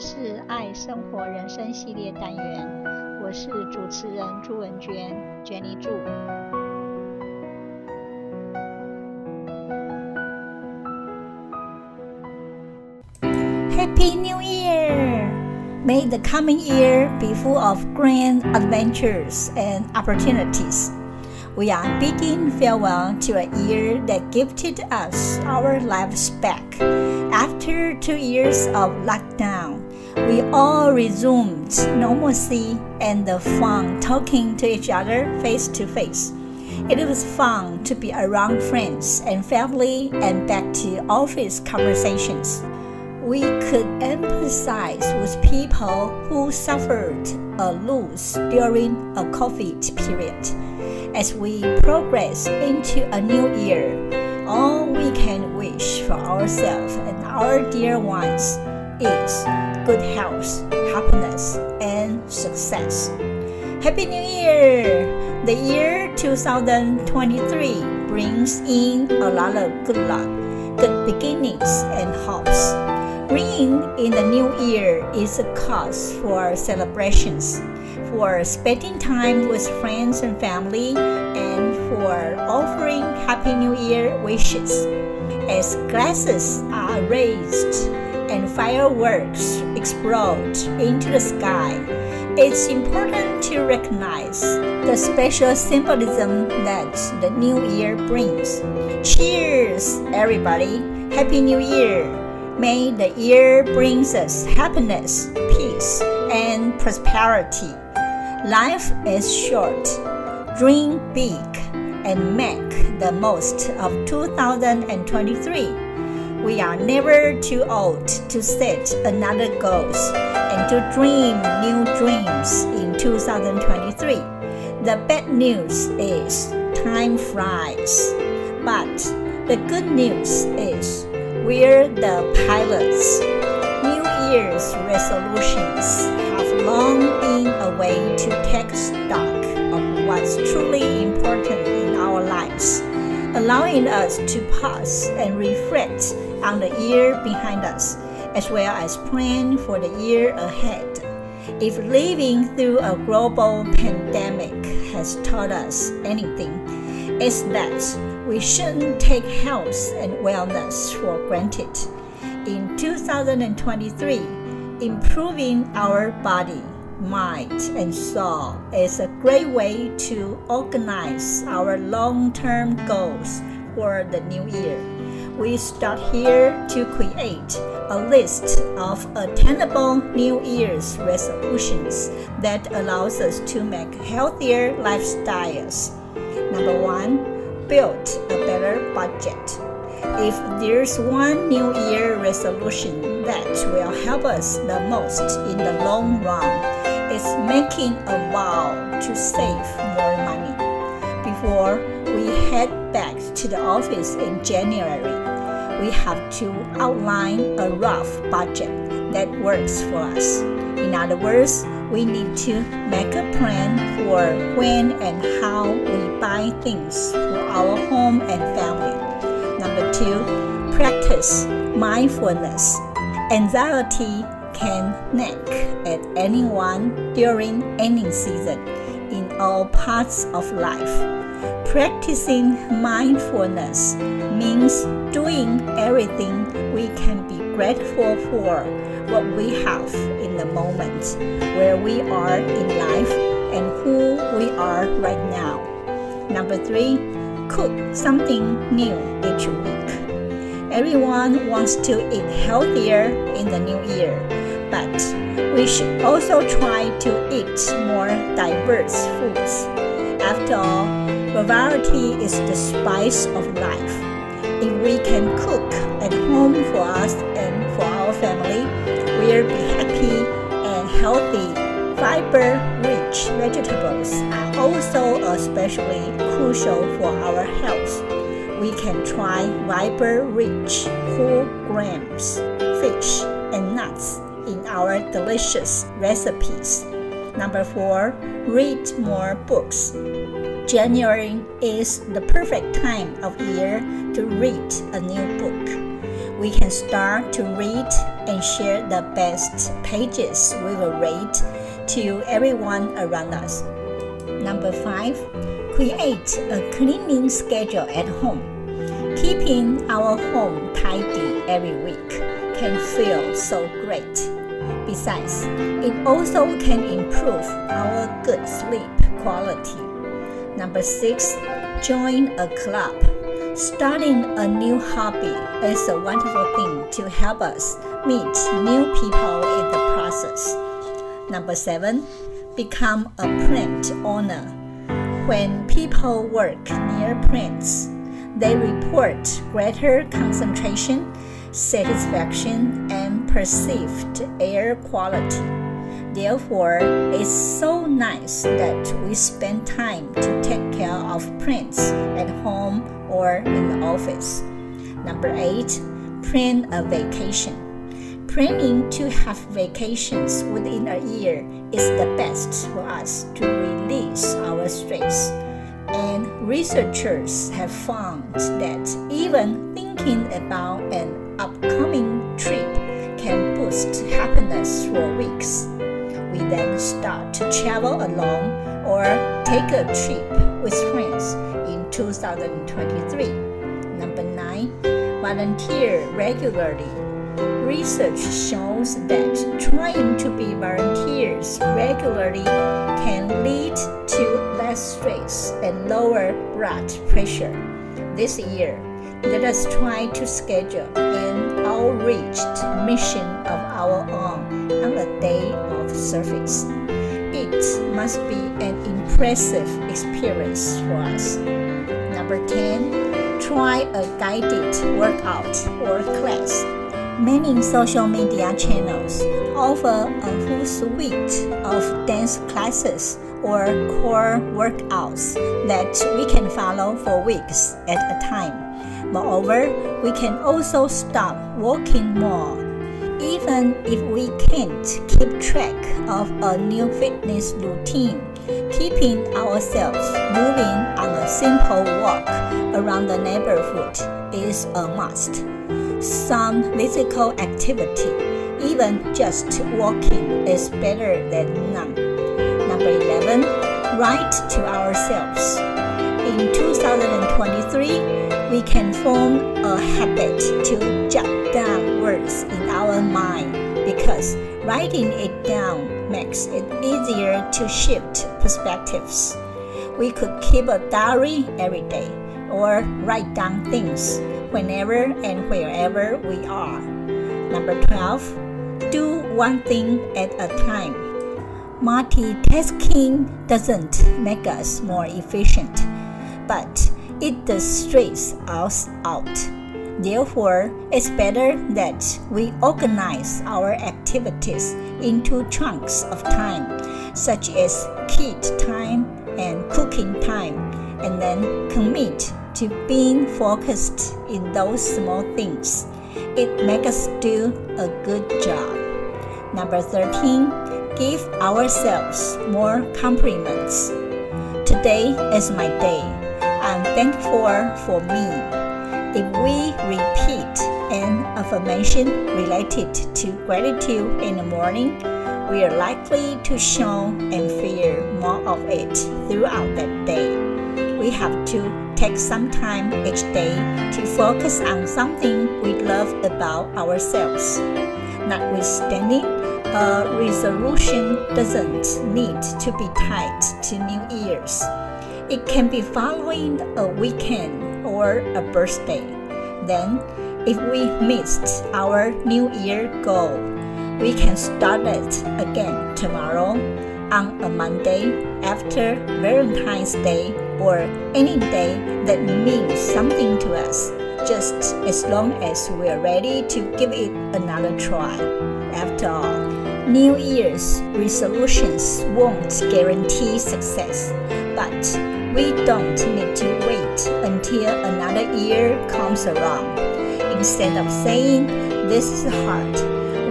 这是爱生活人生系列单元，我是主持人朱文娟，Jenny 朱。Happy New Year! May the coming year be full of grand adventures and opportunities. We are bidding farewell to a year that gifted us our lives back. After two years of lockdown, we all resumed normalcy and the fun talking to each other face to face. It was fun to be around friends and family and back to office conversations we could empathize with people who suffered a loss during a COVID period. As we progress into a new year, all we can wish for ourselves and our dear ones is good health, happiness, and success. Happy New Year! The year 2023 brings in a lot of good luck, good beginnings, and hopes. Ringing in the new year is a cause for celebrations, for spending time with friends and family, and for offering Happy New Year wishes. As glasses are raised and fireworks explode into the sky, it's important to recognize the special symbolism that the new year brings. Cheers, everybody! Happy New Year! May the year brings us happiness, peace, and prosperity. Life is short. Dream big and make the most of 2023. We are never too old to set another goals and to dream new dreams in 2023. The bad news is time flies, but the good news is we're the pilots. New Year's resolutions have long been a way to take stock of what's truly important in our lives, allowing us to pause and reflect on the year behind us, as well as plan for the year ahead. If living through a global pandemic has taught us anything, it's that we shouldn't take health and wellness for granted. In 2023, improving our body, mind, and soul is a great way to organize our long term goals for the new year. We start here to create a list of attainable New Year's resolutions that allows us to make healthier lifestyles. Number one, build a better budget. If there's one New Year resolution that will help us the most in the long run, it's making a vow to save more money. Before we head back to the office in January, we have to outline a rough budget that works for us. In other words, we need to make a plan for when and how we buy things for our home and family. Number two, practice mindfulness. Anxiety can nag at anyone during any season in all parts of life. Practicing mindfulness means doing everything we can be grateful for what we have in the moment, where we are in life, and who we are right now. Number three, cook something new each week. Everyone wants to eat healthier in the new year, but we should also try to eat more diverse foods. After all, variety is the spice of life. If we can cook at home for us and for our family, we'll be happy and healthy. Fiber rich vegetables are also especially crucial for our health. We can try fiber rich whole grains, fish, and nuts in our delicious recipes. Number four, read more books. January is the perfect time of year to read a new book we can start to read and share the best pages we will read to everyone around us. Number five, create a cleaning schedule at home. Keeping our home tidy every week can feel so great. Besides, it also can improve our good sleep quality. Number six, join a club. Starting a new hobby is a wonderful thing to help us meet new people in the process. Number seven, become a plant owner. When people work near plants, they report greater concentration, satisfaction, and perceived air quality. Therefore, it's so nice that we spend time to take care of plants at home or in the office. Number eight, plan a vacation. Planning to have vacations within a year is the best for us to release our stress. And researchers have found that even thinking about an upcoming trip can boost happiness for weeks we then start to travel alone or take a trip with friends in 2023. Number nine, volunteer regularly. Research shows that trying to be volunteers regularly can lead to less stress and lower blood pressure. This year, let us try to schedule an outreach mission of our own on a day of service. It must be an impressive experience for us. Number 10, try a guided workout or class. Many social media channels offer a full suite of dance classes or core workouts that we can follow for weeks at a time. Moreover, we can also stop walking more. Even if we can't keep track of a new fitness routine, keeping ourselves moving on a simple walk around the neighborhood is a must. Some physical activity, even just walking, is better than none. Number 11, write to ourselves. In 2023, we can form a habit to jot down words in our mind because writing it down makes it easier to shift perspectives. We could keep a diary every day or write down things whenever and wherever we are. Number 12, do one thing at a time. Multitasking doesn't make us more efficient, but it does stress us out. Therefore, it's better that we organize our activities into chunks of time, such as kid time and cooking time, and then commit to being focused in those small things. It makes us do a good job. Number 13, give ourselves more compliments. Today is my day I'm thankful for me. If we repeat an affirmation related to gratitude in the morning, we are likely to show and feel more of it throughout the day. We have to take some time each day to focus on something we love about ourselves. Notwithstanding, a resolution doesn't need to be tied to New Year's. It can be following a weekend or a birthday. Then, if we missed our New Year goal, we can start it again tomorrow on a Monday after Valentine's Day or any day that means something to us, just as long as we're ready to give it another try. After all, New Year's resolutions won't guarantee success, but we don't need to wait until another year comes around. Instead of saying, This is hard,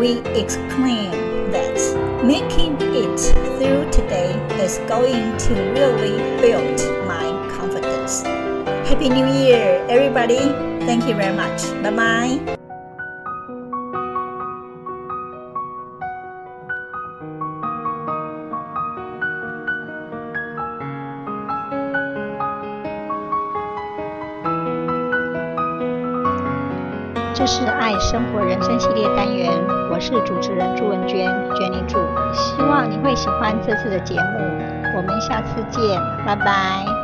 we exclaim that making it through today is going to really build. happy new year everybody thank you very much bye bye 这是爱生活人生系列单元我是主持人朱文娟娟妮祝希望你会喜欢这次的节目我们下次见拜拜